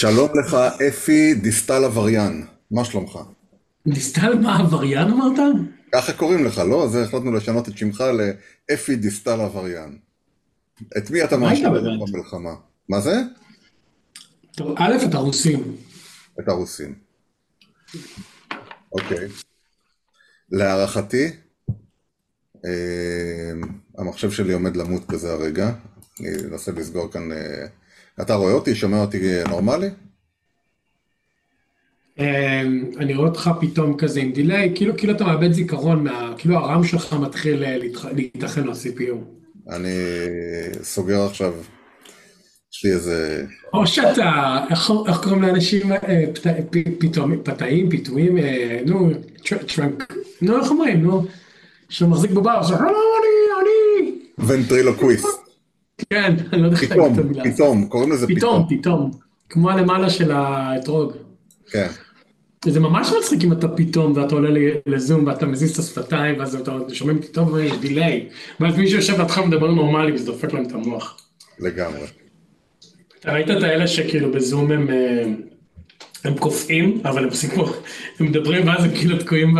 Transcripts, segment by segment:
שלום לך, אפי דיסטל עבריין, מה שלומך? דיסטל מה, עבריין אמרת? ככה קוראים לך, לא? אז החלטנו לשנות את שמך לאפי דיסטל עבריין. את מי אתה מאשים באמת? במלחמה? מה זה? טוב, א', אתה רוסים. את הרוסים. אוקיי. להערכתי, אה, המחשב שלי עומד למות בזה הרגע. אני אנסה לסגור כאן... אתה רואה אותי? שומע אותי נורמלי? אה, אני רואה אותך פתאום כזה עם דיליי, כאילו כאילו אתה מאבד זיכרון, מה- כאילו הרם שלך מתחיל אה, להיטחן ל-CPU. אני סוגר עכשיו, יש לי איזה... או שאתה, איך איך קוראים לאנשים, אה, פת- פ- פתאום, פתאים, פיתויים, אה, נו, טר- טרנק, נו, איך אומרים, נו, שהוא מחזיק בבר, זה, "לא, אני, אני, ונטרילוקוויסט. כן, אני לא יודע איך להגיד את פתאום, המילה. הזאת. פתאום, קוראים לזה פתאום, פתאום. פתאום, כמו הלמעלה של האתרוג. כן. זה ממש מצחיק אם אתה פתאום ואתה עולה לזום ואתה מזיז את השפתיים ואז אתה שומעים פתאום יש דיליי ואז מישהו יושב לידך מדבר נורמלי וזה דופק להם את המוח. לגמרי. אתה ראית את האלה שכאילו בזום הם אה, הם קופאים אבל הם פה הם מדברים ואז הם כאילו תקועים ב...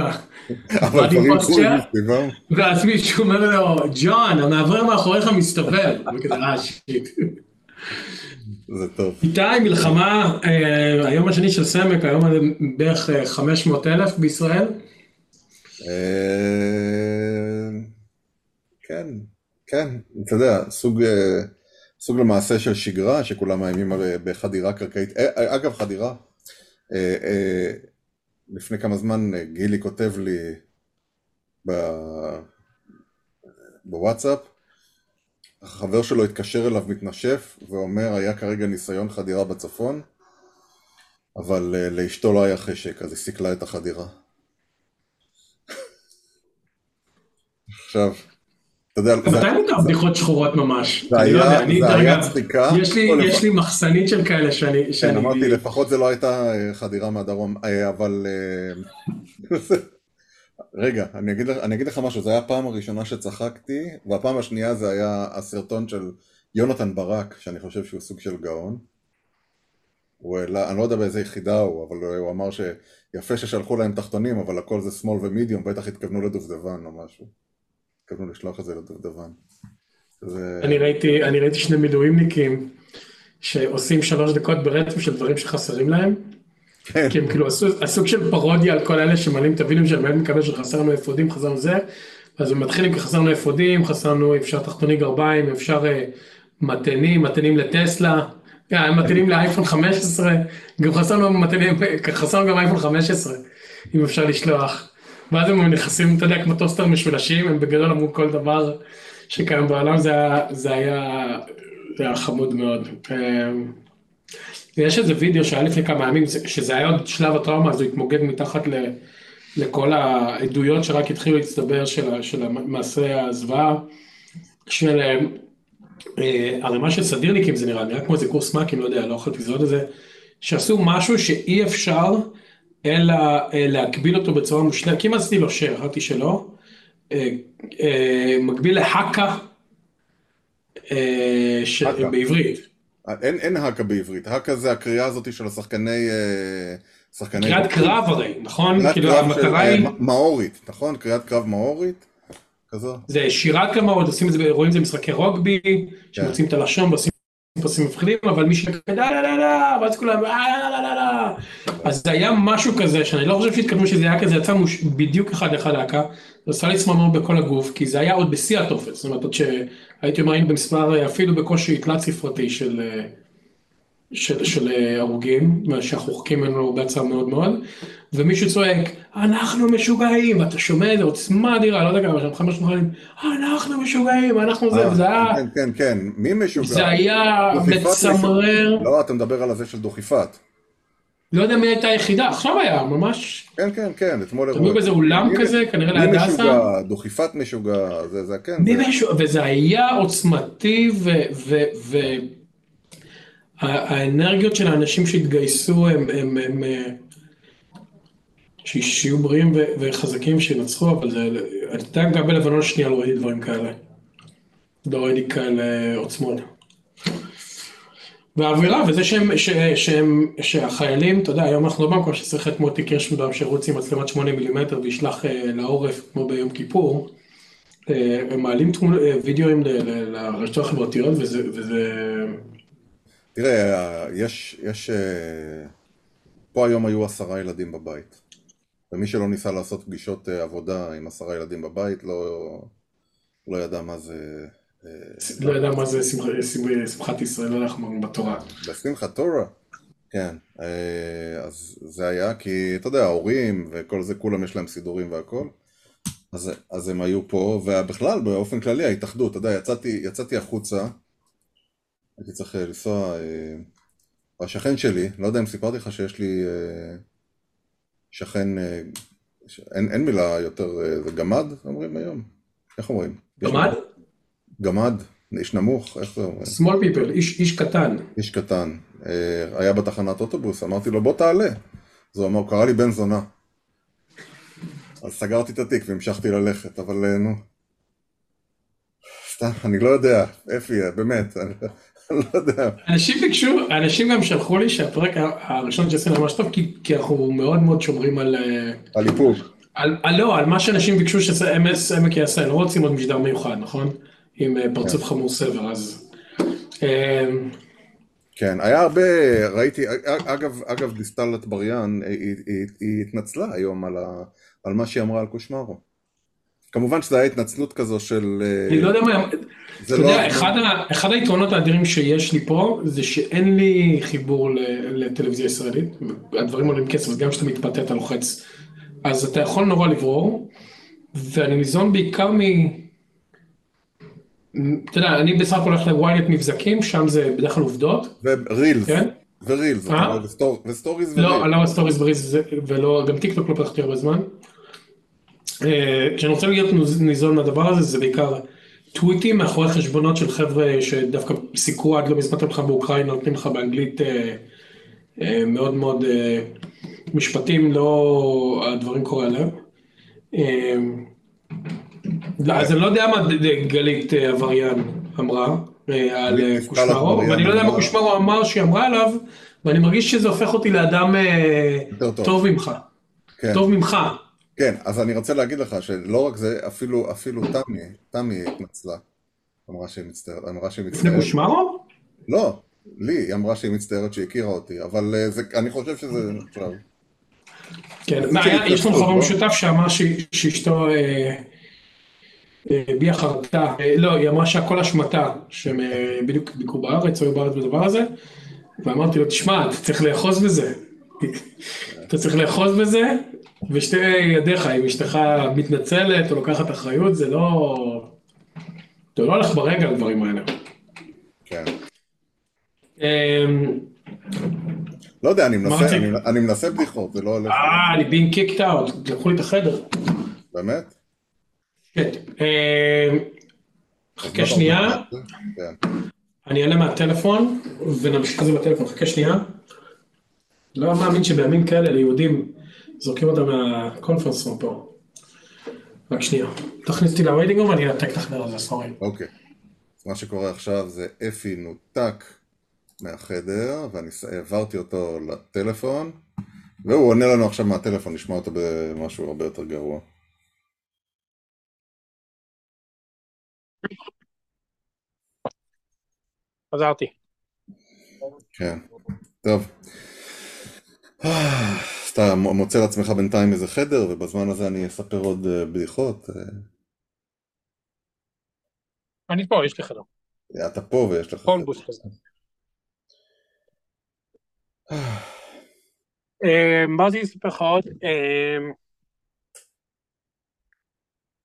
אבל דברים קורים מסביבם. ואז מישהו אומר לו ג'ון המעבר מאחוריך מסתובב. וכזה, "אה, שיט." זה טוב. איתי מלחמה אה, היום השני של סמק היום זה בערך אה, 500 אלף בישראל. אה, כן, כן, אתה יודע, סוג, אה, סוג למעשה של שגרה, שכולם מאיימים בחדירה קרקעית. אה, אה, אגב, חדירה, אה, אה, לפני כמה זמן אה, גילי כותב לי ב- בוואטסאפ, החבר שלו התקשר אליו מתנשף ואומר, היה כרגע ניסיון חדירה בצפון, אבל אה, לאשתו לא היה חשק, אז היא סיכלה את החדירה. עכשיו, אתה יודע, מתי מותר בדיחות שחורות ממש? זה לא היה- זה היה צחיקה. יש לי- מחסנית של כאלה שאני... כן, אמרתי, לפחות זה לא הייתה אה, חדירה מהדרום, אה, אבל... אה, רגע, אני אגיד, אני אגיד לך משהו, זו הייתה הפעם הראשונה שצחקתי, והפעם השנייה זה היה הסרטון של יונתן ברק, שאני חושב שהוא סוג של גאון. הוא העלה, אני לא יודע באיזה יחידה הוא, אבל הוא אמר שיפה ששלחו להם תחתונים, אבל הכל זה שמאל ומידיום, בטח התכוונו לדובדבן או משהו. התכוונו לשלוח את זה לדובדבן. זה... אני ראיתי אני ראיתי שני מילואימניקים שעושים שלוש דקות ברצף של דברים שחסרים להם. כן, כי הם כאילו עשו הסוג של פרודיה על כל אלה שמעלים את הווידאו שלהם, באמת מקבל שחסרנו אפודים, חסרנו זה, אז הם מתחילים כחסרנו אפודים, חסרנו אפשר תחתוני גרביים, אפשר אה, מתנים, מתנים לטסלה, אה, מתנים לאייפון 15, גם חסרנו מתנים, חסרנו גם אייפון 15, אם אפשר לשלוח. ואז הם נכנסים, אתה יודע, כמו טוסטר משולשים, הם בגדול אמרו כל דבר שקיים בעולם, זה היה, זה היה, זה היה חמוד מאוד. אה, יש איזה וידאו שהיה לפני כמה ימים, זה- שזה היה עוד שלב הטראומה, אז הוא התמוגג מתחת ל, לכל העדויות שרק התחילו להצטבר של, של מעשה הזוועה, של אה, אה, ערימה של סדירניקים זה נראה, נראה כמו איזה קורס מ"כים, לא יודע, לא יכולתי לזהות את זה, שעשו משהו שאי אפשר אלא אה, להקביל אותו בצורה מושלמת, כמעט עשיתי לו share, אמרתי שלא, אה, אה, מקביל להאקה. בעברית. אין, אין האקה בעברית, האקה זה הקריאה הזאת של השחקני... שחקני... קריאת קרב הרי, נכון? קריאת כאילו קרב המטרה היא, מאורית, נכון? קריאת קרב מאורית? כזו? זה שירת כמאות, עושים את זה, רואים את זה במשחקי רוגבי, שמוצאים את הלשון ועושים פסים מפחידים, אבל מי שכזה לה לה לה לה, ואז כולם אה לה לה לה, אז זה היה משהו כזה, שאני לא חושב שהתקדמו שזה היה כזה, יצא בדיוק אחד לאחד להקה, זה עשה לי צמרמורת בכל הגוף, כי זה היה עוד בשיא התופת, זאת אומרת, עוד שהייתי אומר, היינו במספר אה, אפילו בקושי תלת ספרתי של... של, של אה, הרוגים, שאנחנו רחוקים ממנו בעצם מאוד מאוד, ומישהו צועק, אנחנו משוגעים, ואתה שומע איזה עוצמה אדירה, לא יודע כמה, שם חמש מחלים, אנחנו משוגעים, אנחנו זה, אה, וזה היה, כן, כן, כן, מי משוגע? זה היה מצמרר. לא, אתה מדבר על הזה של דוכיפת. לא יודע מי הייתה היחידה, עכשיו היה, ממש, כן, כן, כן, אתמול תמיד באיזה אולם מי- כזה, כנראה מי להדסה, משוגע, דוכיפת משוגע, זה, זה, כן, מי זה, וזה היה עוצמתי, והאנרגיות של האנשים שהתגייסו הם, הם, הם, אה, ש- שיהיו בריאים וחזקים שינצחו, אבל זה, אתה גם בלבנון השנייה לא ראיתי דברים כאלה. לא ראיתי כאלה עוצמות. והאווירה, וזה שהם, ש, שהם, שהחיילים, אתה יודע, היום אנחנו לא במקום שצריך את מוטי קירשנבאום שירוץ עם מצלמת 8 מילימטר וישלח אה, לעורף כמו ביום כיפור. אה, הם מעלים אה, וידאוים לרשתות החברתיות וזה, וזה... תראה, יש, יש... פה היום היו עשרה ילדים בבית. ומי שלא ניסה לעשות פגישות עבודה עם עשרה ילדים בבית לא, לא ידע מה זה לא יודע מה זה שמחת ישראל, אנחנו בתורה. בשמחת תורה, כן. אה, אז זה היה כי, אתה יודע, ההורים וכל זה, כולם יש להם סידורים והכל. אז, אז הם היו פה, ובכלל, באופן כללי, ההתאחדות, אתה יודע, יצאתי, יצאתי החוצה, הייתי צריך אה, לנסוע, אה, השכן שלי, לא יודע אם סיפרתי לך שיש לי שכן, אין, אין מילה יותר, זה גמד, אומרים היום? איך אומרים? גמד? גמד, איש נמוך, איך זה אומר? small people, איש, איש קטן. איש קטן. אה, היה בתחנת אוטובוס, אמרתי לו בוא תעלה. אז הוא אמר, קרא לי בן זונה. אז סגרתי את התיק והמשכתי ללכת, אבל אה, נו. סתם, אני לא יודע, אפי, באמת, אני לא יודע. אנשים ביקשו, אנשים גם שלחו לי שהפרק הראשון שעשינו ממש טוב, כי, כי אנחנו מאוד מאוד שומרים על... אה, על איפוק. על, על, לא, על מה שאנשים ביקשו שזה אמס עמק יעשה, לא רוצים עוד משדר מיוחד, נכון? עם אה, פרצוף חמור סבר, אז... אה, כן, היה הרבה, ראיתי, אגב, אגב דיסטל אטבריאן, היא, היא, היא התנצלה היום על, ה, על מה שהיא אמרה על קושמרו. כמובן שזו הייתה התנצלות כזו של... אה, אני לא יודע מה... אתה לא... יודע, אחד, ה, אחד היתרונות האדירים שיש לי פה, זה שאין לי חיבור לטלוויזיה ישראלית. הדברים עולים כסף, גם כשאתה מתפתה אתה לוחץ. אז אתה יכול נורא לברור, ואני ניזון בעיקר מ... אתה יודע, אני בסך הכל הולך לוויינט מבזקים, שם זה בדרך כלל עובדות. ורילס. כן? ורילס, וסטוריז ורילס. לא, לא סטוריז ורילס, ולא, גם טיק טוק לא פתחתי הרבה זמן. אה, כשאני רוצה להיות ניזון מהדבר הזה, זה בעיקר טוויטים מאחורי חשבונות של חבר'ה שדווקא סיקרו עד לא מזמן לך באוקראינה, נותנים לך באנגלית אה, אה, מאוד מאוד משפטים, לא הדברים קורה עליהם. לא, אז אני לא יודע מה גלית עבריין אמרה על קושמרו, ואני לא יודע מה קושמרו אמר שהיא אמרה עליו, ואני מרגיש שזה הופך אותי לאדם טוב ממך. כן. טוב ממך. כן, אז אני רוצה להגיד לך שלא רק זה, אפילו, אפילו תמי, תמי התנצלה. אמרה שהיא מצטערת, אמרה שהיא מצטערת. לפני קושמרו? לא, לי, היא אמרה שהיא מצטערת שהיא הכירה אותי, אבל זה, אני חושב שזה עכשיו. כן, יש לנו חבר משותף שאמר שאשתו הביעה חרטה, לא, היא אמרה שהכל אשמתה, שהם אה, בדיוק ביקרו בארץ, היו בארץ בדבר הזה, ואמרתי לו, תשמע, אתה צריך לאחוז בזה, אתה צריך לאחוז בזה, ושתי ידיך, אם אשתך מתנצלת או לוקחת אחריות, זה לא... זה לא הולך ברגע הדברים האלה. כן. אמ, לא יודע, אני מנסה בדיחות, זה לא הולך. אה, אני being kicked out, לקחו לי את החדר. באמת? כן. אמ, חכה שנייה. כן. אני אעלה מהטלפון ונמשיך את זה בטלפון. חכה שנייה. לא מאמין שבימים כאלה ליהודים זורקים אותם מה-conference room פה. רק שנייה. תכניס אותי ל-waiting ואני אעתק את החדר הזה, sorry. אוקיי. מה שקורה עכשיו זה אפי נותק מהחדר ואני העברתי אותו לטלפון והוא עונה לנו עכשיו מהטלפון, נשמע אותו במשהו הרבה יותר גרוע. חזרתי. כן, טוב. אז אתה מוצא לעצמך בינתיים איזה חדר, ובזמן הזה אני אספר עוד אה, בדיחות. אה. אני פה, יש לי חדר. אתה פה ויש לך חדר. בוס כזה. אה, מה רציתי לספר לך עוד?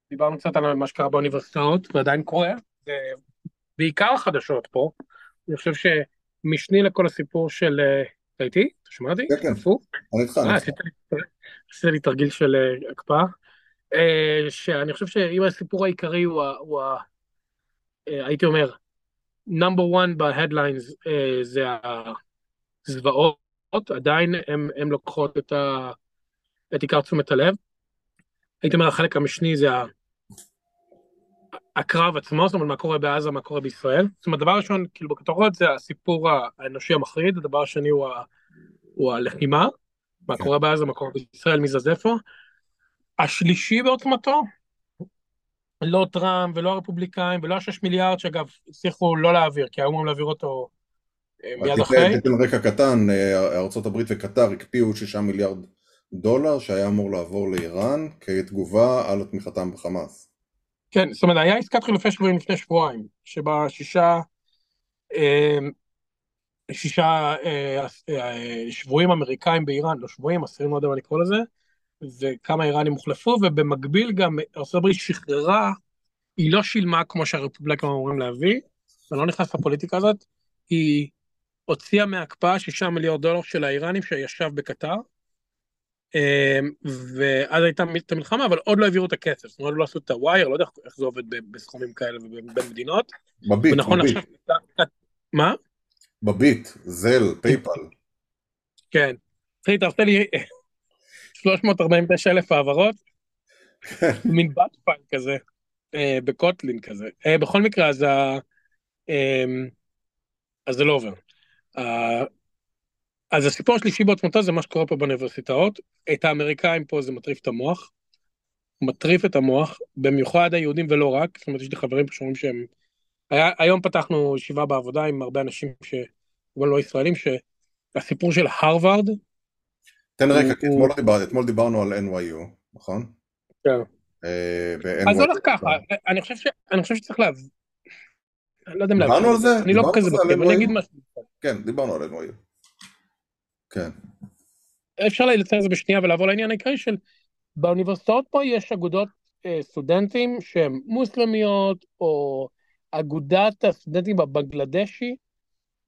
דיברנו קצת על מה שקרה באוניברסיטאות, ועדיין קורה. בעיקר החדשות פה, אני חושב שמשני לכל הסיפור של... אתה איתי? אתה שומע אותי? כן, כן. אני איתך, אה, איתך. עשית לי תרגיל של אה, הקפאה. אה, שאני חושב שאם הסיפור העיקרי הוא. הייתי אומר, נאמבר 1 בהדליינס זה הזוועות, עדיין הן לוקחות. את עיקר תשומת הלב. הייתי אומר, החלק המשני זה הקרב עצמו, זאת אומרת מה קורה בעזה, מה קורה בישראל. זאת אומרת, דבר ראשון, כאילו בכותרות זה הסיפור האנושי המחריד, הדבר השני הוא, ה, הוא הלחימה, מה קורה בעזה, מה קורה בישראל, מי זז איפה. השלישי בעוצמתו, לא טראמפ ולא הרפובליקאים ולא השש מיליארד, שאגב, הצליחו לא להעביר, כי היו אמורים להעביר אותו אה, מיד אחרי. תיתן רקע קטן, אה, ארה"ב וקטר הקפיאו שישה מיליארד דולר שהיה אמור לעבור לאיראן כתגובה על תמיכתם בחמאס. כן, זאת אומרת, היה עסקת חילופי שבויים לפני שבועיים, שבה שישה, אה, שישה שבויים אמריקאים באיראן, לא שבויים, אסירים, לא יודע מה לקרוא לזה, וכמה איראנים הוחלפו, ובמקביל גם ארה"ב שחררה, היא לא שילמה כמו שהרפובליקאים אמורים להביא, אני לא נכנס לפוליטיקה הזאת, היא הוציאה מההקפאה שישה מיליארד דולר של האיראנים שישב בקטר, אמ, ואז הייתה את המלחמה, אבל עוד לא העבירו את הכסף, זאת אומרת, לא עשו את הווייר, לא יודע איך זה עובד בסכומים כאלה ובין מדינות. בביט, בביט. מה? בביט, Zelle, PayPal. כן. אחי, תעשה לי 349 אלף העברות, מין בת פייל כזה, אה, בקוטלין כזה. אה, בכל מקרה. אמ, אז זה לא עובר. אז הסיפור השלישי בעוצמתו זה מה שקורה פה באוניברסיטאות. את האמריקאים פה זה מטריף את המוח. מטריף את המוח, במיוחד היהודים ולא רק. זאת אומרת, יש לי חברים שאומרים שהם... היה, היום פתחנו ישיבה בעבודה עם הרבה אנשים שכמובן לא ישראלים, שהסיפור של הרווארד... תן רקע, כי אתמול, דיבר, אתמול דיברנו על NYU, נכון? כן. Uh, אז הולך ככה, אני חושב, ש, אני חושב שצריך להבין. אני לא יודע אם להבין. דיברנו על זה? אני לא כזה בקטע, אני אגיד משהו. כן, דיברנו על NYU. כן. אפשר לציין את זה בשנייה ולעבור לעניין העיקרי של באוניברסיטאות פה יש אגודות אה, סטודנטים שהן מוסלמיות, או אגודת הסטודנטים הבנגלדשי,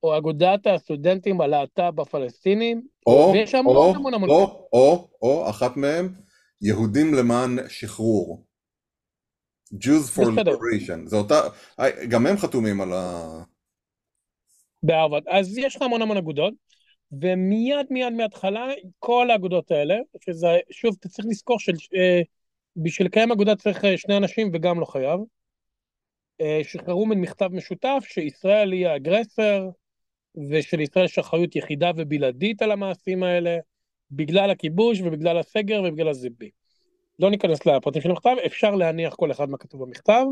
או אגודת הסטודנטים הלהט"ב הפלסטינים, או, ויש המון או, המון המון. או, או, או, אחת מהם, יהודים למען שחרור. Jews for liberation. זה אותה, גם הם חתומים על ה... בהרווארד. אז יש לך המון המון אגודות. ומיד מיד מההתחלה כל האגודות האלה, שזה שוב אתה צריך לזכור שבשביל אה, לקיים אגודה צריך אה, שני אנשים וגם לא חייב, אה, שחררו מן מכתב משותף שישראל היא האגרסר ושלישראל יש אחריות יחידה ובלעדית על המעשים האלה בגלל הכיבוש ובגלל הסגר ובגלל הזיבי. לא ניכנס לפרטים של המכתב, אפשר להניח כל אחד מה כתוב במכתב.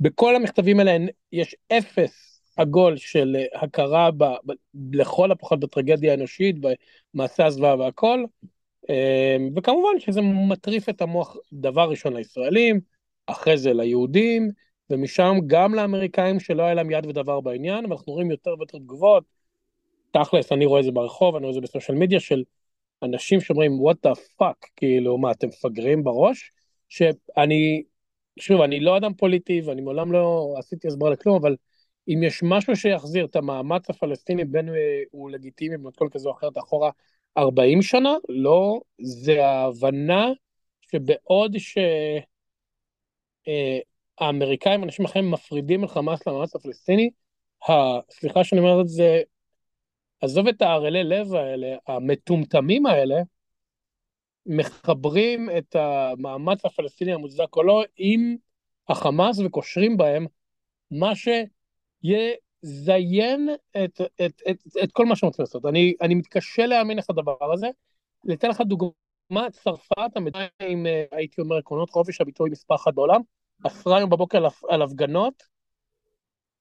בכל המכתבים האלה יש אפס עגול של אה, הכרה ב, ב, לכל הפחות בטרגדיה האנושית, במעשה הזוועה והכל, אמ, וכמובן שזה מטריף את המוח דבר ראשון לישראלים, אחרי זה ליהודים, ומשם גם לאמריקאים שלא היה להם יד ודבר בעניין, ואנחנו רואים יותר ויותר תגובות, תכלס, אני רואה את זה ברחוב, אני רואה את זה בסושיאל מדיה של אנשים שאומרים, what the fuck, כאילו, מה, אתם מפגרים בראש? שאני, שוב, אני לא אדם פוליטי, ואני מעולם לא עשיתי הסברה לכלום, אבל אם יש משהו שיחזיר את המאמץ הפלסטיני, בין הוא לגיטימי במתכון כזו או אחרת אחורה 40 שנה, לא, זה ההבנה שבעוד שהאמריקאים, אנשים אחרים מפרידים את חמאס למאמץ הפלסטיני, סליחה שאני אומר את זה, עזוב את הערלי לב האלה, המטומטמים האלה, מחברים את המאמץ הפלסטיני המוצדק או לא עם החמאס וקושרים בהם מה ש... יזיין את, את, את, את כל מה שהם רוצים לעשות. אני, אני מתקשה להאמין איך הדבר הזה. לתן לך דוגמה, צרפת, המדינה עם, אה, הייתי אומר, עקרונות חופש הביטוי מספר אחת בעולם, אסרה היום בבוקר על, על הפגנות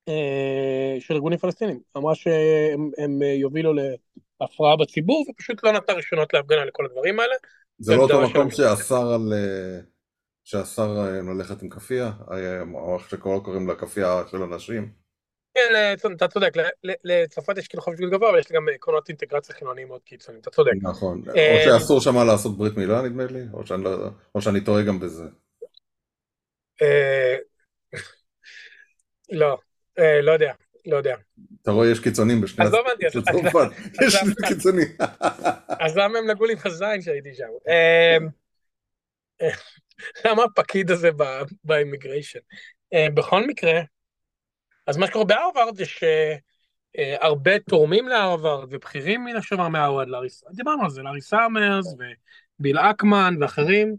אה, של ארגונים פלסטינים. אמרה שהם יובילו להפרעה בציבור, ופשוט לא נתנה רישיונות להפגנה לכל הדברים האלה. זה לא אותו מקום שאסר על... אה, שאסר ללכת עם כאפיה, או איך שקוראים לה כאפיה של אנשים. כן, אתה צודק, לצרפת יש כאילו חופש גיל גבוה, אבל יש גם עקרונות אינטגרציה חילוניים מאוד קיצוניים, אתה צודק. נכון, אה, או שאסור שמה לעשות ברית מילה נדמה לי, לא- או שאני טועה גם בזה. אה, לא, אה, לא יודע, לא יודע. אתה רואה, יש קיצונים בשני... לא אז... יש קיצונים. אז למה הם נגעו לי בזין שהייתי שם? למה הפקיד הזה באימיגריישן? בכל מקרה, אז מה שקורה בהרווארד זה שהרבה תורמים להרווארד ובכירים יוצאי הרווארד, דיברנו על זה, לארי סאמרס וביל אקמן ואחרים,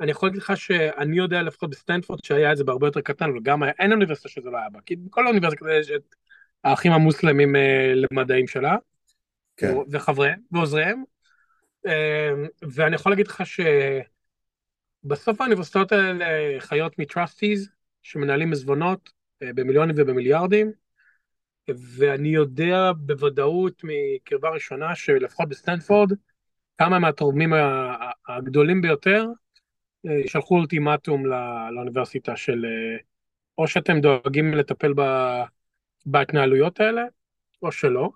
אני יכול להגיד לך שאני יודע לפחות בסטנפורד שהיה את זה בהרבה יותר קטן, אבל גם אין אוניברסיטה שזה לא היה בה, כי בכל האוניברסיטה יש את האחים המוסלמים אה, למדעים שלה, כן. וחבריהם ועוזריהם, אה, ואני יכול להגיד לך שבסוף האוניברסיטאות האלה חיות מ-trustees, שמנהלים עזבונות במיליונים ובמיליארדים, ואני יודע בוודאות מקרבה ראשונה שלפחות בסטנפורד, כמה מהתורמים הגדולים ביותר אה, שלחו אולטימטום לאוניברסיטה של או שאתם דואגים לטפל בהתנהלויות האלה, או שלא.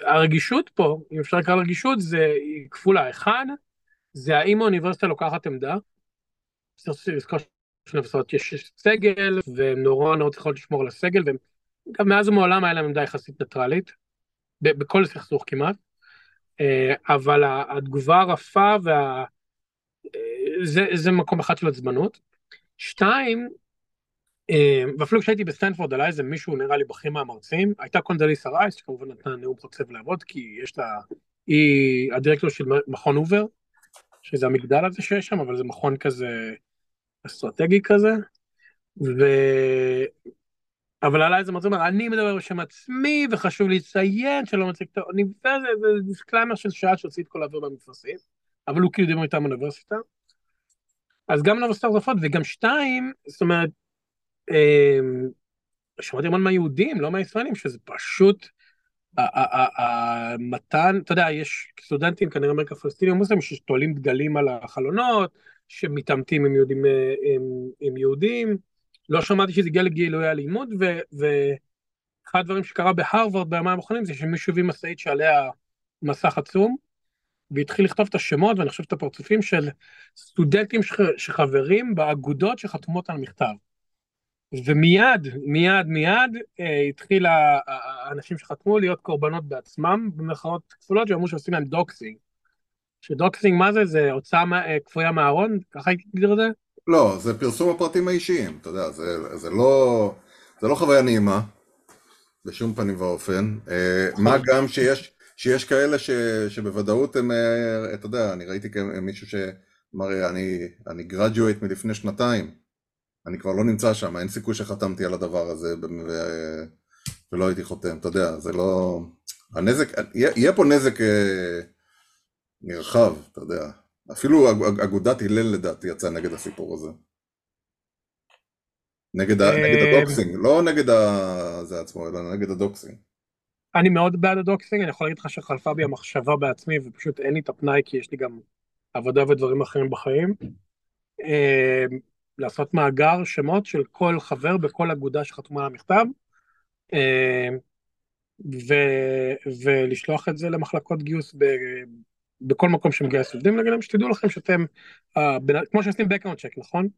הרגישות פה, אם אפשר לקרוא רגישות, זה כפולה. אחד, זה האם האוניברסיטה לוקחת עמדה. צריך לזכור שלאוניברסיטאות יש סגל, והן נורא נורא צריכות לשמור על הסגל, וגם מאז ומעולם היה להם עמדה יחסית ניטרלית, בכל סכסוך כמעט. אה, אבל התגובה הרפה וה... אה, זה, זה מקום אחד של עצבנות. שתיים, אה, ואפילו כשהייתי בסטנפורד עלה איזה מישהו נראה לי בכיר מהמרצים, הייתה קונדליסה רייס שכמובן נתנה נאום חוצב להבות כי יש לה, היא הדירקטור של מכון הובר, שזה המגדל הזה שיש שם, אבל זה מכון כזה אסטרטגי כזה, ו... אבל איזה מרצה, אומר, אני מדבר בשם עצמי וחשוב לציין שלא מציג את האוניברסיטה, זה disclaimer של שעה שהוציא את כל האוויר במפרשים, אבל הוא כאילו דיבר איתם אוניברסיטה. אז גם אוניברסיטה רפות וגם שתיים, זאת אומרת, אמ, שמעתי המון מהיהודים, לא מהישראלים, שזה פשוט המתן, אתה יודע, יש סטודנטים, כנראה אמריקה פלסטינים מוסלמים, שתולים דגלים על החלונות, שמתעמתים עם יהודים, אה, עם, עם יהודים. לא שמעתי שזה הגיע לגילוי הלימוד, ואחד הדברים שקרה בהרווארד בימים האחרונים זה שמישהו הביא משאית שעליה מסך עצום, והתחיל לכתוב את השמות ואני חושב את הפרצופים של סטודנטים שחברים באגודות שחתומות על מכתב. ומיד, מיד, מיד אה, התחיל האנשים שחתמו להיות קורבנות בעצמם, במרכאות כפולות, שאמרו שעושים להם doxxing. ש doxxing מה זה? זה הוצאה אה, כפויה מהארון? ככה הייתי מגדיר את זה? לא, זה פרסום הפרטים האישיים, אתה יודע, זה, זה, לא, זה לא חוויה נעימה, בשום פנים ואופן. אה, מה נכון. גם שיש, שיש כאלה ש, שבוודאות הם, אה, אתה יודע, אני ראיתי מישהו שאמר, אני, אני graduate מלפני שנתיים. אני כבר לא נמצא שם, אין סיכוי שחתמתי על הדבר הזה ו... ולא הייתי חותם, אתה יודע, זה לא... הנזק, יהיה פה נזק נרחב, אתה יודע. אפילו אגודת הלל לדעתי יצא נגד הסיפור הזה. נגד, ה... נגד אה, הדוקסינג, לא נגד זה עצמו, אלא נגד הדוקסינג. אני מאוד בעד הדוקסינג, אני יכול להגיד לך שחלפה בי המחשבה בעצמי, ופשוט אין לי את הפנאי, כי יש לי גם עבודה ודברים אחרים בחיים. אה, לעשות מאגר שמות של כל חבר בכל אגודה שחתומה על המכתב, אה, ו, ולשלוח את זה למחלקות גיוס בכל מקום שמגייס עובדים, להגיד להם שתדעו לכם שאתם, כמו שעושים background check, נכון?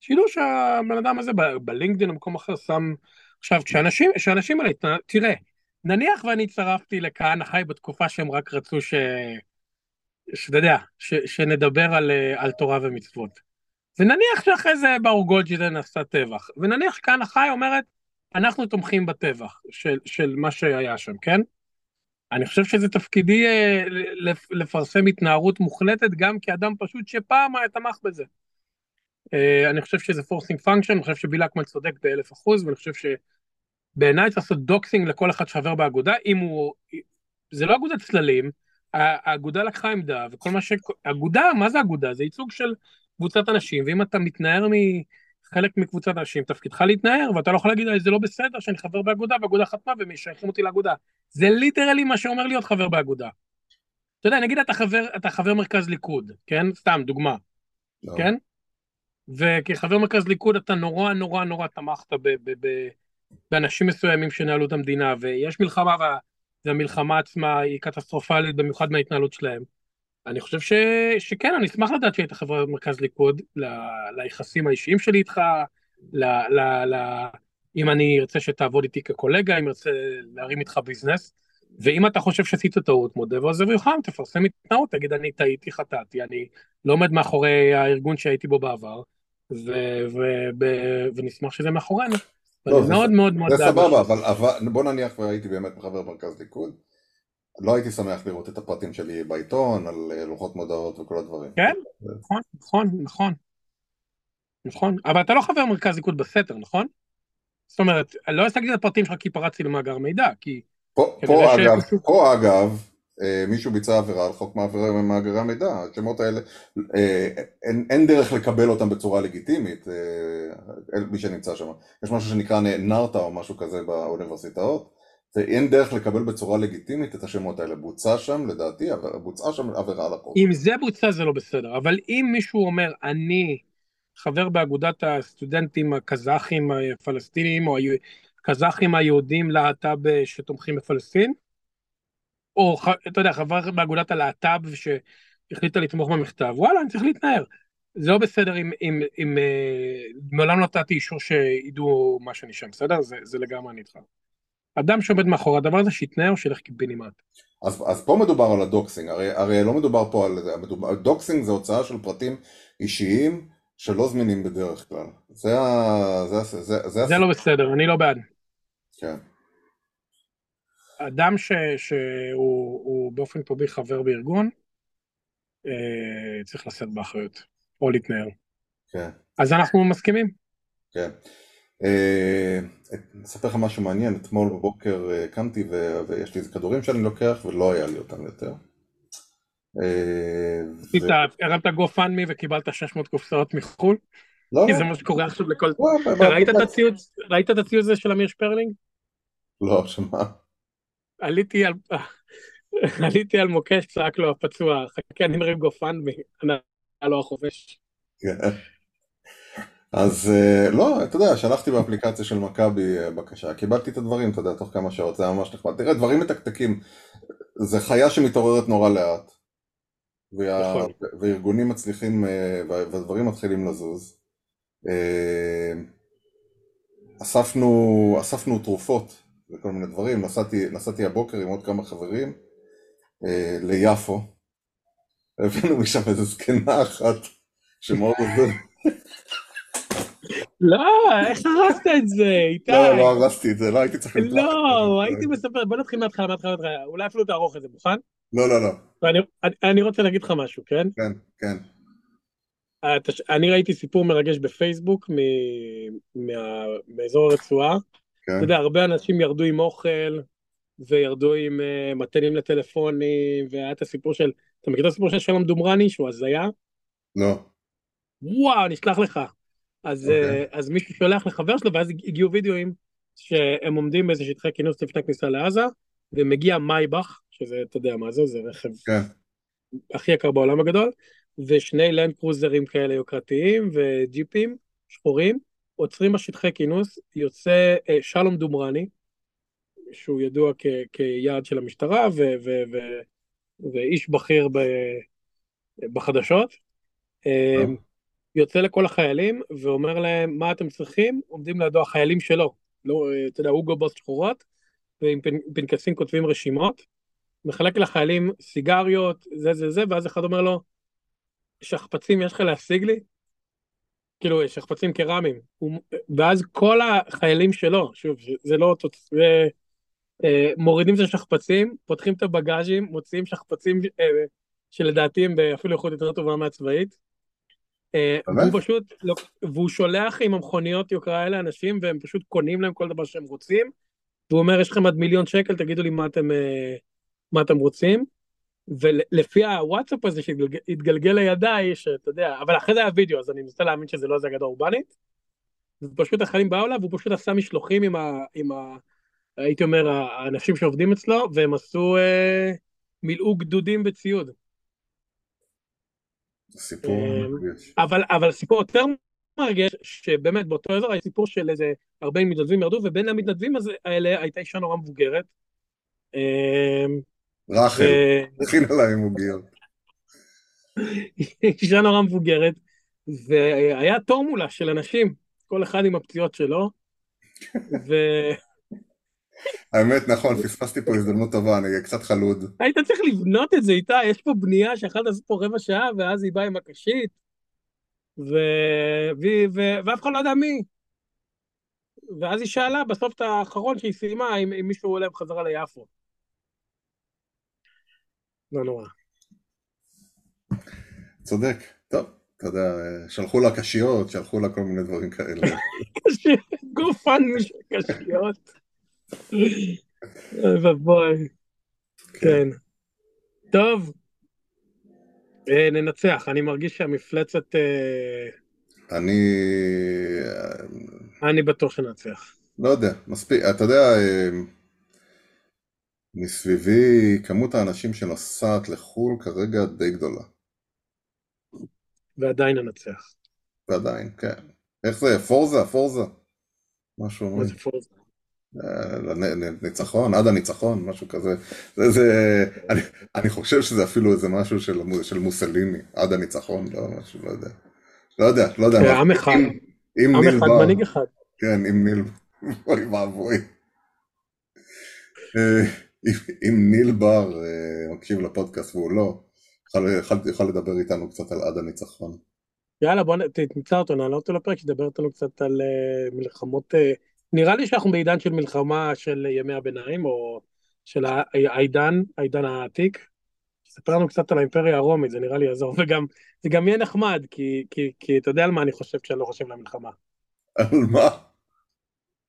שידעו שהבן אדם הזה בלינקדאין או במקום אחר שם, עכשיו כשאנשים, כשאנשים האלה, תראה, נניח ואני הצטרפתי לכהנא חי בתקופה שהם רק רצו ש... שאתה יודע, ש, שנדבר על, על תורה ומצוות. ונניח שאחרי זה ברוך גולדשטיין עשה טבח, ונניח כהנא חי אומרת, אנחנו תומכים בטבח של, של מה שהיה שם, כן? אני חושב שזה תפקידי אה, לפרסם התנערות מוחלטת גם כאדם פשוט שפעם היה תמך בזה. אה, אני חושב שזה forcing function, אני חושב שביל אקמן צודק באלף אחוז, ואני חושב שבעיניי צריך לעשות doxxing לכל אחד שחבר באגודה, אם הוא... זה לא אגודת צללים, האגודה לקחה עמדה, וכל מה ש... אגודה, מה זה אגודה? זה ייצוג של קבוצת אנשים, ואם אתה מתנער מחלק מקבוצת אנשים, תפקידך להתנער, ואתה לא יכול להגיד, זה לא בסדר שאני חבר באגודה, ואגודה חתמה ומשייכים אותי לאגודה. זה ליטרלי מה שאומר להיות חבר באגודה. אתה יודע, נגיד אתה חבר, אתה חבר מרכז ליכוד, כן? סתם, דוגמה, לא. כן? וכחבר מרכז ליכוד אתה נורא נורא נורא תמכת ב- ב- ב- באנשים מסוימים שנהלו את המדינה, ויש מלחמה, והמלחמה עצמה היא קטסטרופלית, במיוחד מההתנהלות שלהם. אני חושב ש... שכן, אני אשמח לדעת שהיית חברה במרכז ליכוד, ל... ליחסים האישיים שלי איתך, ל... ל... ל... אם אני ארצה שתעבוד איתי כקולגה, אם ארצה להרים איתך ביזנס, ואם אתה חושב שעשית טעות, מודה ועוזב ירוחם, תפרסם התנאות, תגיד אני טעיתי, חטאתי, אני לא עומד מאחורי הארגון שהייתי בו בעבר, ו... ו... ו... ונשמח שזה מאחורינו. לא, זה, מאוד מאוד מאוד... זה סבבה, אבל, אבל בוא נניח והייתי באמת חבר מרכז ליכוד, לא הייתי שמח לראות את הפרטים שלי בעיתון, על אה, לוחות מודעות וכל הדברים. כן, נכון, נכון, נכון. נכון, אבל אתה לא חבר מרכז ליכוד בסתר, נכון? זאת אומרת, לא אגיד את הפרטים שלך כי פרצתי למאגר מידע, כי... פה, פה, אגב. פה אגב, אה, מישהו ביצע עבירה על חוק מעברי מאגרי המידע, השמות האלה, אה, אין, אין דרך לקבל אותם בצורה לגיטימית, מי שנמצא שם. יש משהו שנקרא נרתא או משהו כזה באוניברסיטאות, אין דרך לקבל בצורה לגיטימית את השמות האלה. בוצע שם, לדעתי, בוצעה שם עבירה על החוק. אם זה בוצע זה לא בסדר, אבל אם מישהו אומר, אני חבר באגודת הסטודנטים הקזחים הפלסטינים, או הקזחים היהודים להט"ב שתומכים בפלסטין, או אתה יודע, חבר באגודת הלהט"ב שהחליטה לתמוך במכתב, וואלה, אני צריך להתנער. זה לא בסדר אם, אם, אם אה, מעולם לא נתתי אישור שידעו מה שאני שם, בסדר? זה, זה לגמרי איתך. אדם שעומד מאחורי הדבר הזה, שיתנער או שילך קיבינימט. אז, אז פה מדובר על ה doxxing, הרי, הרי לא מדובר פה על זה, doxxing זה הוצאה של פרטים אישיים שלא זמינים בדרך כלל. זה ה... זה, זה, זה, זה, זה לא בסדר, אני לא בעד. כן. אדם ש, שהוא באופן פומבי חבר בארגון, אה, צריך לשאת באחריות, או להתנער. כן. אז אנחנו מסכימים. כן. אה, אספר לך משהו מעניין, אתמול בבוקר אה, קמתי ויש לי איזה כדורים שאני לוקח ולא היה לי אותם יותר. אה, הרמת גופנמי וקיבלת 600 קופסאות מחו"ל? לא. כי זה מה שקורה עכשיו לכל... לא, ראית את הציוץ הזה של אמיר שפרלינג? לא, שמה? עליתי על... עליתי על מוקש, צעק לו הפצוע, חכה, אני מרים גופנמי, היה לו החופש. אז אה, לא, אתה יודע, שלחתי באפליקציה של מכבי אה, בקשה, קיבלתי את הדברים, אתה יודע, תוך כמה שעות, זה היה ממש נחמד. תראה, דברים מתקתקים, זה חיה שמתעוררת נורא לאט. וה... נכון. וארגונים מצליחים, אה, והדברים מתחילים לזוז. אספנו, אספנו תרופות וכל מיני דברים, נסעתי, נסעתי הבוקר עם עוד כמה חברים ליפו. הבאנו משם איזו זקנה אחת שמאוד. לא, איך הרסת את זה, איתי? לא, לא הרסתי את זה, לא הייתי צריך... לא, הייתי מספר, בוא נתחיל מההתחלה, מההתחלה, מההתחלה, אולי אפילו תערוך את זה, מוכן? לא, לא, לא. אני רוצה להגיד לך משהו, כן? כן, כן. אני ראיתי סיפור מרגש בפייסבוק מאזור הרצועה. כן. אתה יודע, הרבה אנשים ירדו עם אוכל, וירדו עם אה, מתנים לטלפונים, והיה את הסיפור של, אתה מכיר את הסיפור של שלום דומרני, שהוא הזיה? לא. וואו, נשלח לך. אז, okay. אוקיי. uh, אז מישהו שולח לחבר שלו, ואז הגיעו וידאוים שהם עומדים באיזה שטחי כינוס לפני הכניסה לעזה, ומגיע מייבך, שזה, אתה יודע מה זה, זה רכב okay. כן. הכי יקר בעולם הגדול, ושני לנד קרוזרים כאלה יוקרתיים, וג'יפים שחורים, עוצרים בשטחי כינוס, יוצא uh, שלום דומרני, שהוא ידוע כ, כיעד של המשטרה, ו, ו, ו, ואיש בכיר ב, בחדשות. Okay. יוצא לכל החיילים ואומר להם מה אתם צריכים, עומדים לידו החיילים שלו, לא, אתה יודע, אוגו בוס שחורות, ועם פנקסים כותבים רשימות, מחלק לחיילים סיגריות, זה זה זה, ואז אחד אומר לו, שכפ"צים יש לך להשיג לי? כאילו, שכפ"צים קרמיים. ואז כל החיילים שלו, שוב, זה לא אותו, זה, אה, מורידים את השכפ"צים, פותחים את הבגאז'ים, מוציאים שכפ"צים אה, שלדעתי הם אפילו איכות יותר טובה מהצבאית, אה, והוא פשוט, לא, והוא שולח עם המכוניות יוקרה האלה אנשים והם פשוט קונים להם כל דבר שהם רוצים. והוא אומר יש לכם עד מיליון שקל תגידו לי מה אתם, אה, מה אתם רוצים. ולפי הוואטסאפ הזה שהתגלגל לידיי שאתה יודע אבל אחרי זה היה וידאו אז אני מנסה להאמין שזה לא זה אגדה אורבנית. ופשוט החיילים באו אליו והוא פשוט עשה משלוחים עם ה... עם ה הייתי אומר האנשים שעובדים אצלו והם עשו אה, מילאו גדודים בציוד. סיפור אמ, מרגש. אבל, אבל סיפור יותר מרגש, שבאמת באותו אזור היה סיפור של איזה 40 מתנדבים ירדו, ובין המתנדבים האלה הייתה אישה נורא מבוגרת. אמ, רחל, הכינה להם עוגיות. אישה נורא מבוגרת, והיה תור מולה של אנשים, כל אחד עם הפציעות שלו, ו... האמת, נכון, פספסתי פה הזדמנות טובה, אני קצת חלוד. היית צריך לבנות את זה איתה, יש פה בנייה שיכולת לעשות פה רבע שעה, ואז היא באה עם הקשית. ואף אחד לא יודע מי. ואז היא שאלה בסוף את האחרון שהיא סיימה, אם, אם מישהו עולה בחזרה ליפו. לא נורא. צודק. טוב, אתה יודע, שלחו לה קשיות, שלחו לה כל מיני דברים כאלה. גופן של קשיות. אוי ואבוי. כן. טוב. אה, ננצח, אני מרגיש שהמפלצת... אה, אני... אני בטוח שננצח. לא יודע, מספיק, אתה יודע, אה, מסביבי כמות האנשים שנוסעת לחו"ל כרגע די גדולה. ועדיין ננצח. ועדיין, כן. איך זה? פורזה? פורזה? משהו. מה זה פורזה? ניצחון, עד הניצחון, משהו כזה. זה, זה, אני, אני חושב שזה אפילו איזה משהו של, של מוסליני, עד הניצחון, לא משהו, לא יודע. לא יודע, לא יודע. עם אחד, עם ניל אחד, מנהיג אחד. כן, עם ניל, אוי ואבוי. אה, אם ניל בר אה, מקשיב לפודקאסט והוא לא, יכול לדבר איתנו קצת על עד הניצחון. יאללה בוא נמצא אותו, נעלה אותו לפרק, שידבר איתנו קצת על uh, מלחמות, נראה לי שאנחנו בעידן של מלחמה של ימי הביניים, או של העידן, העידן העתיק. ספר לנו קצת על האימפריה הרומית, זה נראה לי יעזור, וגם, זה גם יהיה נחמד, כי, כי, כי אתה יודע על מה אני חושב כשאני לא חושב על המלחמה. על מה?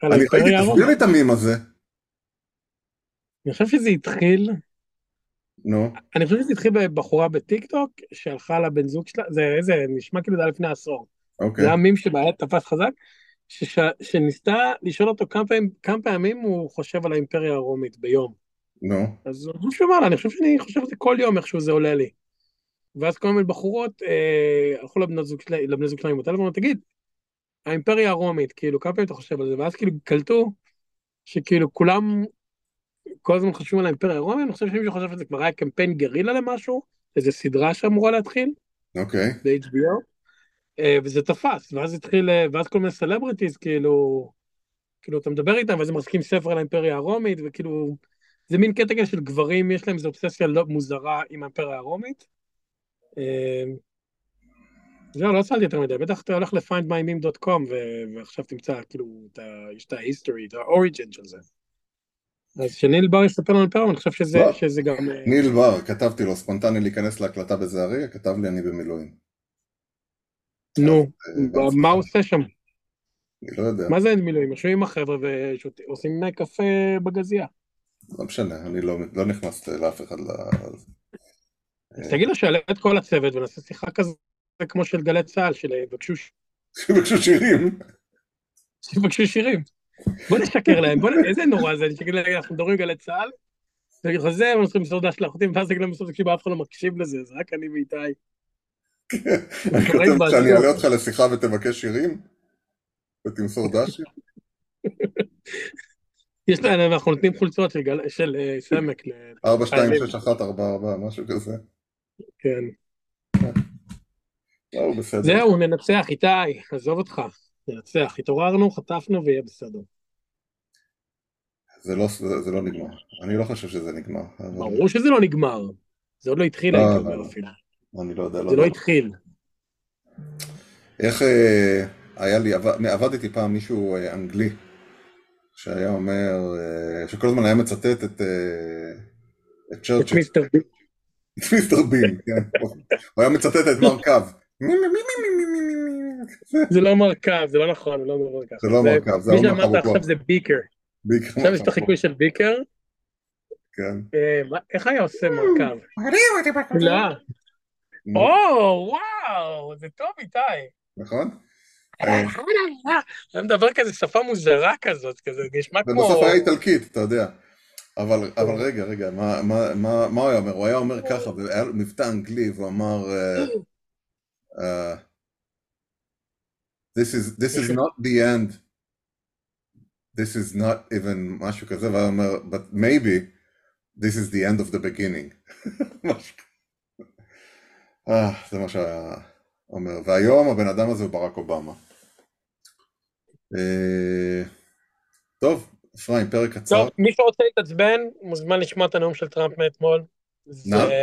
על אני ראיתי, תסביר לי את המים הזה. אני חושב שזה התחיל, נו. אני חושב שזה התחיל בבחורה בטיק טוק שהלכה לבן זוג שלה, זה איזה, נשמע כאילו זה היה לפני עשור. אוקיי. זה היה מים שבעיית תפס חזק, שש, שניסתה לשאול אותו כמה פעמים, כמה פעמים הוא חושב על האימפריה הרומית ביום. נו. אז הוא אמר לה, אני חושב שאני חושב על זה כל יום איכשהו זה עולה לי. ואז כל מיני בחורות אה, הלכו לבני זוג שלהם בטלפון, תגיד, האימפריה הרומית, כאילו, כמה פעמים אתה חושב על זה? ואז כאילו קלטו שכאילו כולם כל הזמן חושבים על האימפריה הרומית, אני חושב שמישהו חושב שזה כבר היה קמפיין גרילה למשהו, איזה סדרה שאמורה להתחיל. אוקיי. ב-HBO. אה, וזה תפס, ואז התחיל, אה, ואז כל מיני סלבריטיז, כאילו, כאילו, אתה מדבר איתם, ואז הם מחזיקים ספר על האימפריה הרומית, וכאילו, זה מין קטע של גברים, יש להם איזו אובססיה לא מוזרה עם האימפריה הרומית. אה, זהו, לא שאלתי יותר מדי, בטח אתה הולך ל-findmymeme.com ועכשיו תמצא, כאילו, יש את ה-history, את ה-origin של זה. אז שניל בר יספר לנו פעם, אני חושב שזה, לא. שזה גם... ניל בר, כתבתי לו, ספונטני להיכנס להקלטה בזעריה, כתב לי אני במילואים. נו, אה, מה הוא עושה שם? אני לא יודע. מה זה אין מילואים? יושבים עם החבר'ה ועושים קפה בגזייה. לא משנה, אני לא, לא נכנס לאף אחד ל... אז תגיד לו שיעלה את כל הצוות ונעשה שיחה כזה כמו של גלי צה"ל, של יבקשו... שיבקשו שירים. שיבקשו שירים. בוא נשקר להם, בוא נ... איזה נורא זה, נשקר להם, אנחנו מדברים גלי צה"ל, ואני זה, הם צריכים למסור דש לאחותים, ואז יגיד להם בסוף, תקשיב, אף אחד לא מקשיב לזה, זה רק אני ואיתי. אני כותב שאני אעלה אותך לשיחה ותבקש שירים? ותמסור דש? יש להם, אנחנו נותנים חולצות של אה, סמק. 4, 2, 6, 1, 4, 4, משהו כזה. כן. אה, זהו, ננצח, איתי, עזוב אותך. ננצח, התעוררנו, חטפנו ויהיה בסדר. זה לא, זה, זה לא נגמר, אני לא חושב שזה נגמר. ברור אבל... שזה לא נגמר, זה עוד לא התחיל, לא, הייתי אומר אפילו. אני לא יודע. זה לא, לא התחיל. איך אה, היה לי, עבד, עבדתי פעם מישהו אה, אנגלי, שהיה אומר, אה, שכל הזמן היה מצטט את, אה, את צ'רצ'יל. את מיסטר בין. את מיסטר בין, כן. הוא היה מצטט את מרקב. זה לא מרכב, זה לא נכון, זה לא מרכב. זה לא מרכב, זה מי שאמרת עכשיו זה ביקר. עכשיו יש את החיקוי של ביקר. כן. איך היה עושה מרכב? לא. או, וואו, זה טוב איתי. נכון? אני מדבר כזה שפה מוזרה כזאת, כזה נשמע כמו... ובסוף היה איטלקית, אתה יודע. אבל, אבל רגע, רגע, מה, מה, מה, מה הוא היה אומר? הוא היה אומר ככה, והיה לו מבטא אנגלי, והוא אמר... Uh, this is this is not the end. This is not even משהו כזה, והוא אומר, but maybe this is the end of the beginning. אה, זה מה שהיה אומר. והיום הבן אדם הזה הוא ברק אובמה. אה, טוב, אפרים, פרק קצר. טוב, מי שרוצה להתעצבן, מוזמן לשמוע את הנאום של טראמפ מאתמול.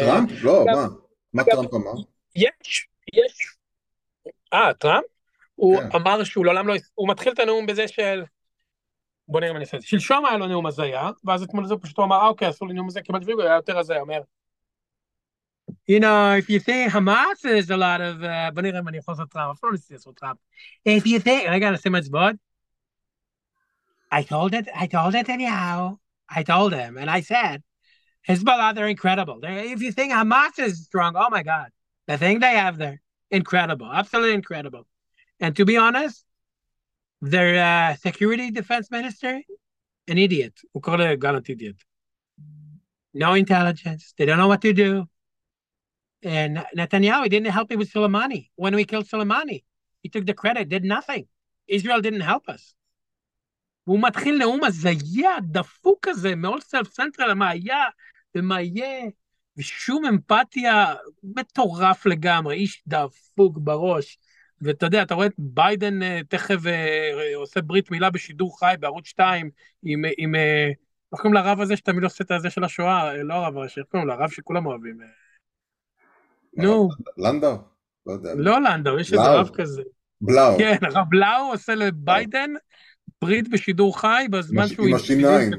טראמפ? לא, מה? מה טראמפ אמר? יש, יש. אה, טראמפ? הוא כן. אמר שהוא לעולם לא... הוא מתחיל את הנאום בזה של... בוא נראה מה אני אעשה את זה. שלשום היה לו נאום הזיה, ואז אתמול זה פשוט הוא אמר, אה, אוקיי, עשו לי נאום הזיה, כמעט ויגו היה יותר הזיה, אומר, You know, if you think Hamas, is a lot of uh, if you think I gotta say much, but I told it, I told it anyhow. I told him, and I said, Hezbollah, they're incredible. They're, if you think Hamas is strong, oh my God, the thing they have there, incredible, absolutely incredible. And to be honest, their uh, security defense minister, an idiot. We call it a idiot. No intelligence. They don't know what to do. And Netanyahu didn't help me with Soleimani. When we killed Soleimani, he took the credit, did nothing. Israel didn't help us. והוא מתחיל נאום הזיה, דפוק כזה, מאוד self-centered, מה היה ומה יהיה, ושום אמפתיה, מטורף לגמרי, איש דפוק בראש. ואתה יודע, אתה רואה את ביידן אה, תכף אה, עושה ברית מילה בשידור חי בערוץ 2 עם, איך קוראים לרב הזה שתמיד עושה את הזה של השואה? לא הרב הראשי, איך קוראים לרב שכולם אוהבים? נו. לנדאו? לא יודע. לא לנדאו, יש איזה רב כזה. בלאו. כן, הרב בלאו עושה לביידן ברית בשידור חי בזמן שהוא... עם השיניים.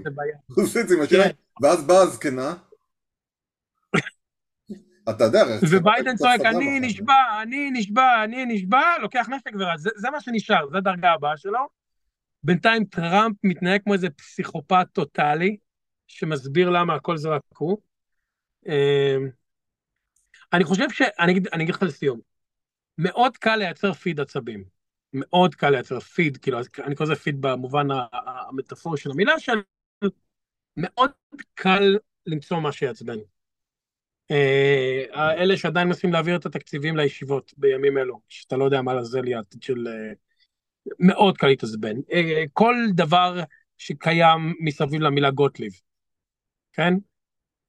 הוא עושה את זה עם השיניים, ואז באה הזקנה. אתה יודע, וביידן צועק, אני נשבע, אני נשבע, אני נשבע, לוקח נשק ורץ, זה, מה שנשאר, זה הדרגה הבאה שלו. בינתיים טראמפ מתנהג כמו איזה פסיכופת טוטאלי, שמסביר למה הכל זה רק הוא. אני חושב ש... אני אגיד לך לסיום, מאוד קל לייצר פיד עצבים. מאוד קל לייצר פיד, כאילו, אני קורא לזה פיד במובן המטאפורי של המילה, של מאוד קל למצוא מה שיעצבן. אה, אלה שעדיין מנסים להעביר את התקציבים לישיבות בימים אלו, שאתה לא יודע מה לזה לי העתיד של... אה, מאוד קל להתעצבן. אה, כל דבר שקיים מסביב למילה גוטליב, כן?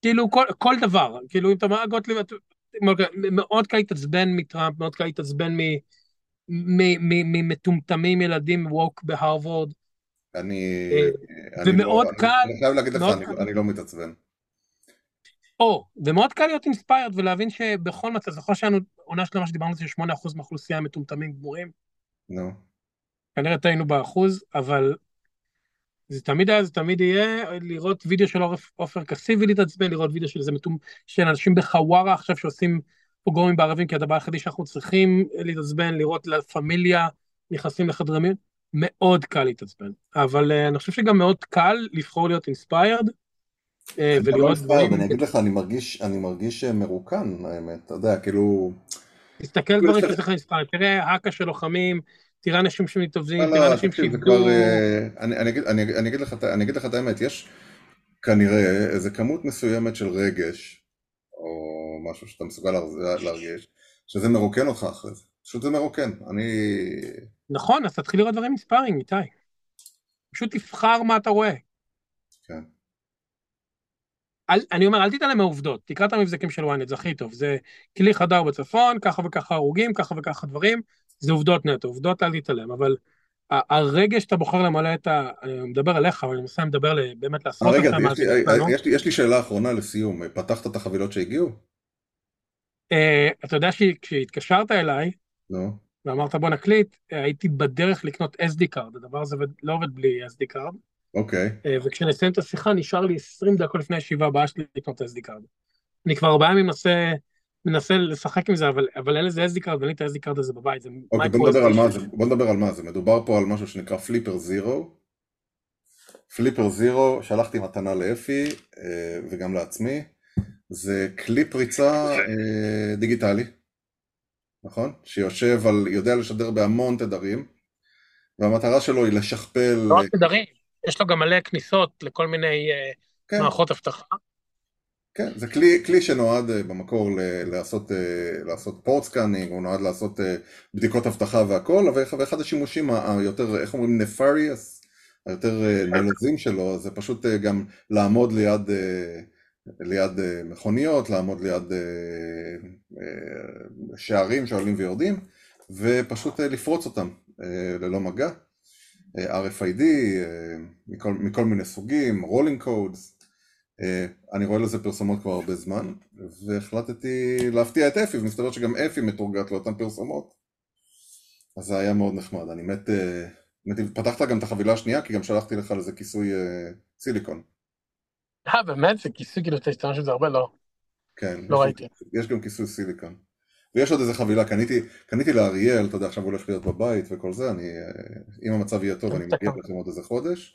כאילו כל, כל דבר, כאילו אם אתה אומר גוטליב, מאוד קל להתעצבן מטראמפ, מאוד קל להתעצבן ממטומטמים ילדים woke בהרווארד. אני... ומאוד לא, קל... אני חייב להגיד לך, אני, לא מתעצבן. או, ומאוד קל להיות inspired ולהבין שבכל מצב, זוכר שהיה עונה שלמה שדיברנו על זה ש-8% מהאוכלוסייה מטומטמים גמורים? נו. כנראה טעינו באחוז, אבל זה תמיד היה, זה תמיד יהיה לראות וידאו של עופר כסיף ולהתעצבן, לראות וידאו של איזה מטומ... של אנשים בחווארה עכשיו שעושים פוגרומים בערבים, כי הדבר היחידי שאנחנו צריכים להתעצבן, לראות לה פמיליה נכנסים לחדרי מין, מאוד קל להתעצבן. אבל אה, אני חושב שגם מאוד קל לבחור להיות inspired. אה, ולראות דברים... אני אגיד לך, אני מרגיש, אני מרגיש מרוקן, האמת, אתה יודע, כאילו... תסתכל דברים שיש לך אינספיירד, תראה האקה של לוחמים, תראה אנשים שמתאבדים, לא, תראה לא, אנשים שאיבדו... אה, אני אגיד לך את האמת, יש כנראה איזה כמות מסוימת של רגש, או משהו שאתה מסוגל להרגיש, שזה מרוקן אותך אחרי זה. פשוט זה מרוקן, אני... נכון, אז תתחיל לראות דברים מספרים, איתי. פשוט תבחר מה אתה רואה. כן. אל, אני אומר, אל תתעלם מהעובדות, תקרא את המבזקים של ynet, זה הכי טוב. זה כלי חדר בצפון, ככה וככה הרוגים, ככה וככה דברים, זה עובדות נטו, עובדות אל תתעלם, אבל הרגע שאתה בוחר למלא את ה... אני מדבר עליך, אבל אני מנסה לדבר באמת לעשות רגע, יש, לי, יש, לי, שאלה אחרונה לסיום, פתחת את החבילות שהגיעו? אה, אתה יודע שכשהתקשרת אליי, נו. ואמרת בוא נקליט, הייתי בדרך לקנות SD card, הדבר הזה לא עובד בלי SD card. אוקיי. אה, וכשנסיים את השיחה נשאר לי 20 דקות לפני הישיבה הבאה שלי לקנות SD card. אני כבר ארבעה ימים מנסה, מנסה לשחק עם זה, אבל, אבל אין לזה card ואין לי את card הזה בבית. זה אוקיי, בוא נדבר, על מה זה, בוא נדבר על מה זה. מדובר פה על משהו שנקרא Flipper Zero. Flipper Zero, שלחתי מתנה לאפי אה, וגם לעצמי. זה כלי פריצה אה, דיגיטלי, נכון? שיושב על, יודע לשדר בהמון תדרים, והמטרה שלו היא לשכפל... לא תדרים, יש לו גם מלא כניסות לכל מיני אה, כן. מערכות אבטחה. כן, זה כלי, כלי שנועד אה, במקור ל- לעשות, אה, לעשות port scanning, הוא נועד לעשות בדיקות אבטחה והכל, ואחד השימושים היותר, איך אומרים, nefarious, היותר נלזים שלו, זה פשוט גם לעמוד ליד, ליד מכוניות, לעמוד ליד שערים שעולים ויורדים, ופשוט לפרוץ אותם ללא מגע. RFID, אה, מכל, מכל מיני סוגים, רולינג קודס, אה, אני רואה לזה פרסומות כבר הרבה זמן, והחלטתי להפתיע את אפי, ומסתבר שגם אפי מתורגת לאותן פרסומות, אז זה היה מאוד נחמד, אני מת, אה, מת, פתחת גם את החבילה השנייה, כי גם שלחתי לך לזה כיסוי סיליקון. אה, באמת? זה כיסוי כאילו אתה השתמש בזה הרבה? לא. כן. לא ראיתי. יש גם כיסוי סיליקון. ויש עוד איזה חבילה, קניתי, קניתי לאריאל, אתה יודע, עכשיו הוא הולך להיות בבית וכל זה, אני, אה, אם המצב יהיה טוב, אני מגיע לכם עוד איזה חודש.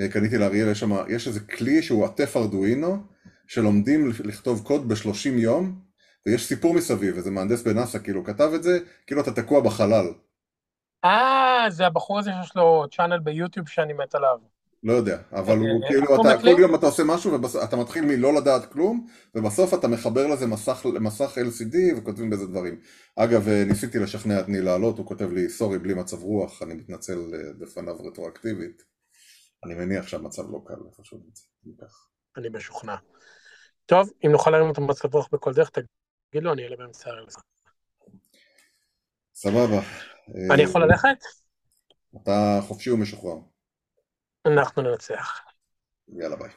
אה, קניתי לאריאל, יש שם, יש איזה כלי שהוא עטף ארדואינו, שלומדים לכתוב קוד ב-30 יום, ויש סיפור מסביב, איזה מהנדס בנאסא כאילו כתב את זה, כאילו אתה תקוע בחלל. אה, זה הבחור הזה שיש לו צ'אנל ביוטיוב שאני מת עליו. לא יודע, אבל הוא אה, כאילו, איך אתה כל יום אתה עושה משהו ואתה מתחיל מלא לדעת כלום, ובסוף אתה מחבר לזה מסך, מסך LCD וכותבים בזה דברים. אגב, אה, ניסיתי לשכנע את ניל לעלות, הוא כותב לי, סורי, בלי מצב רוח, אני מתנצל אה, בפניו רטרואקטיבית. אני מניח שהמצב לא קל, את זה. כך. אני משוכנע. טוב, אם נוכל להרים אותו במצב רוח בכל דרך, תגיד לו, אני אעלה באמצע הערב. סבבה. אני אה, יכול ללכת? אתה חופשי ומשוחרר. אנחנו ננצח. יאללה ביי.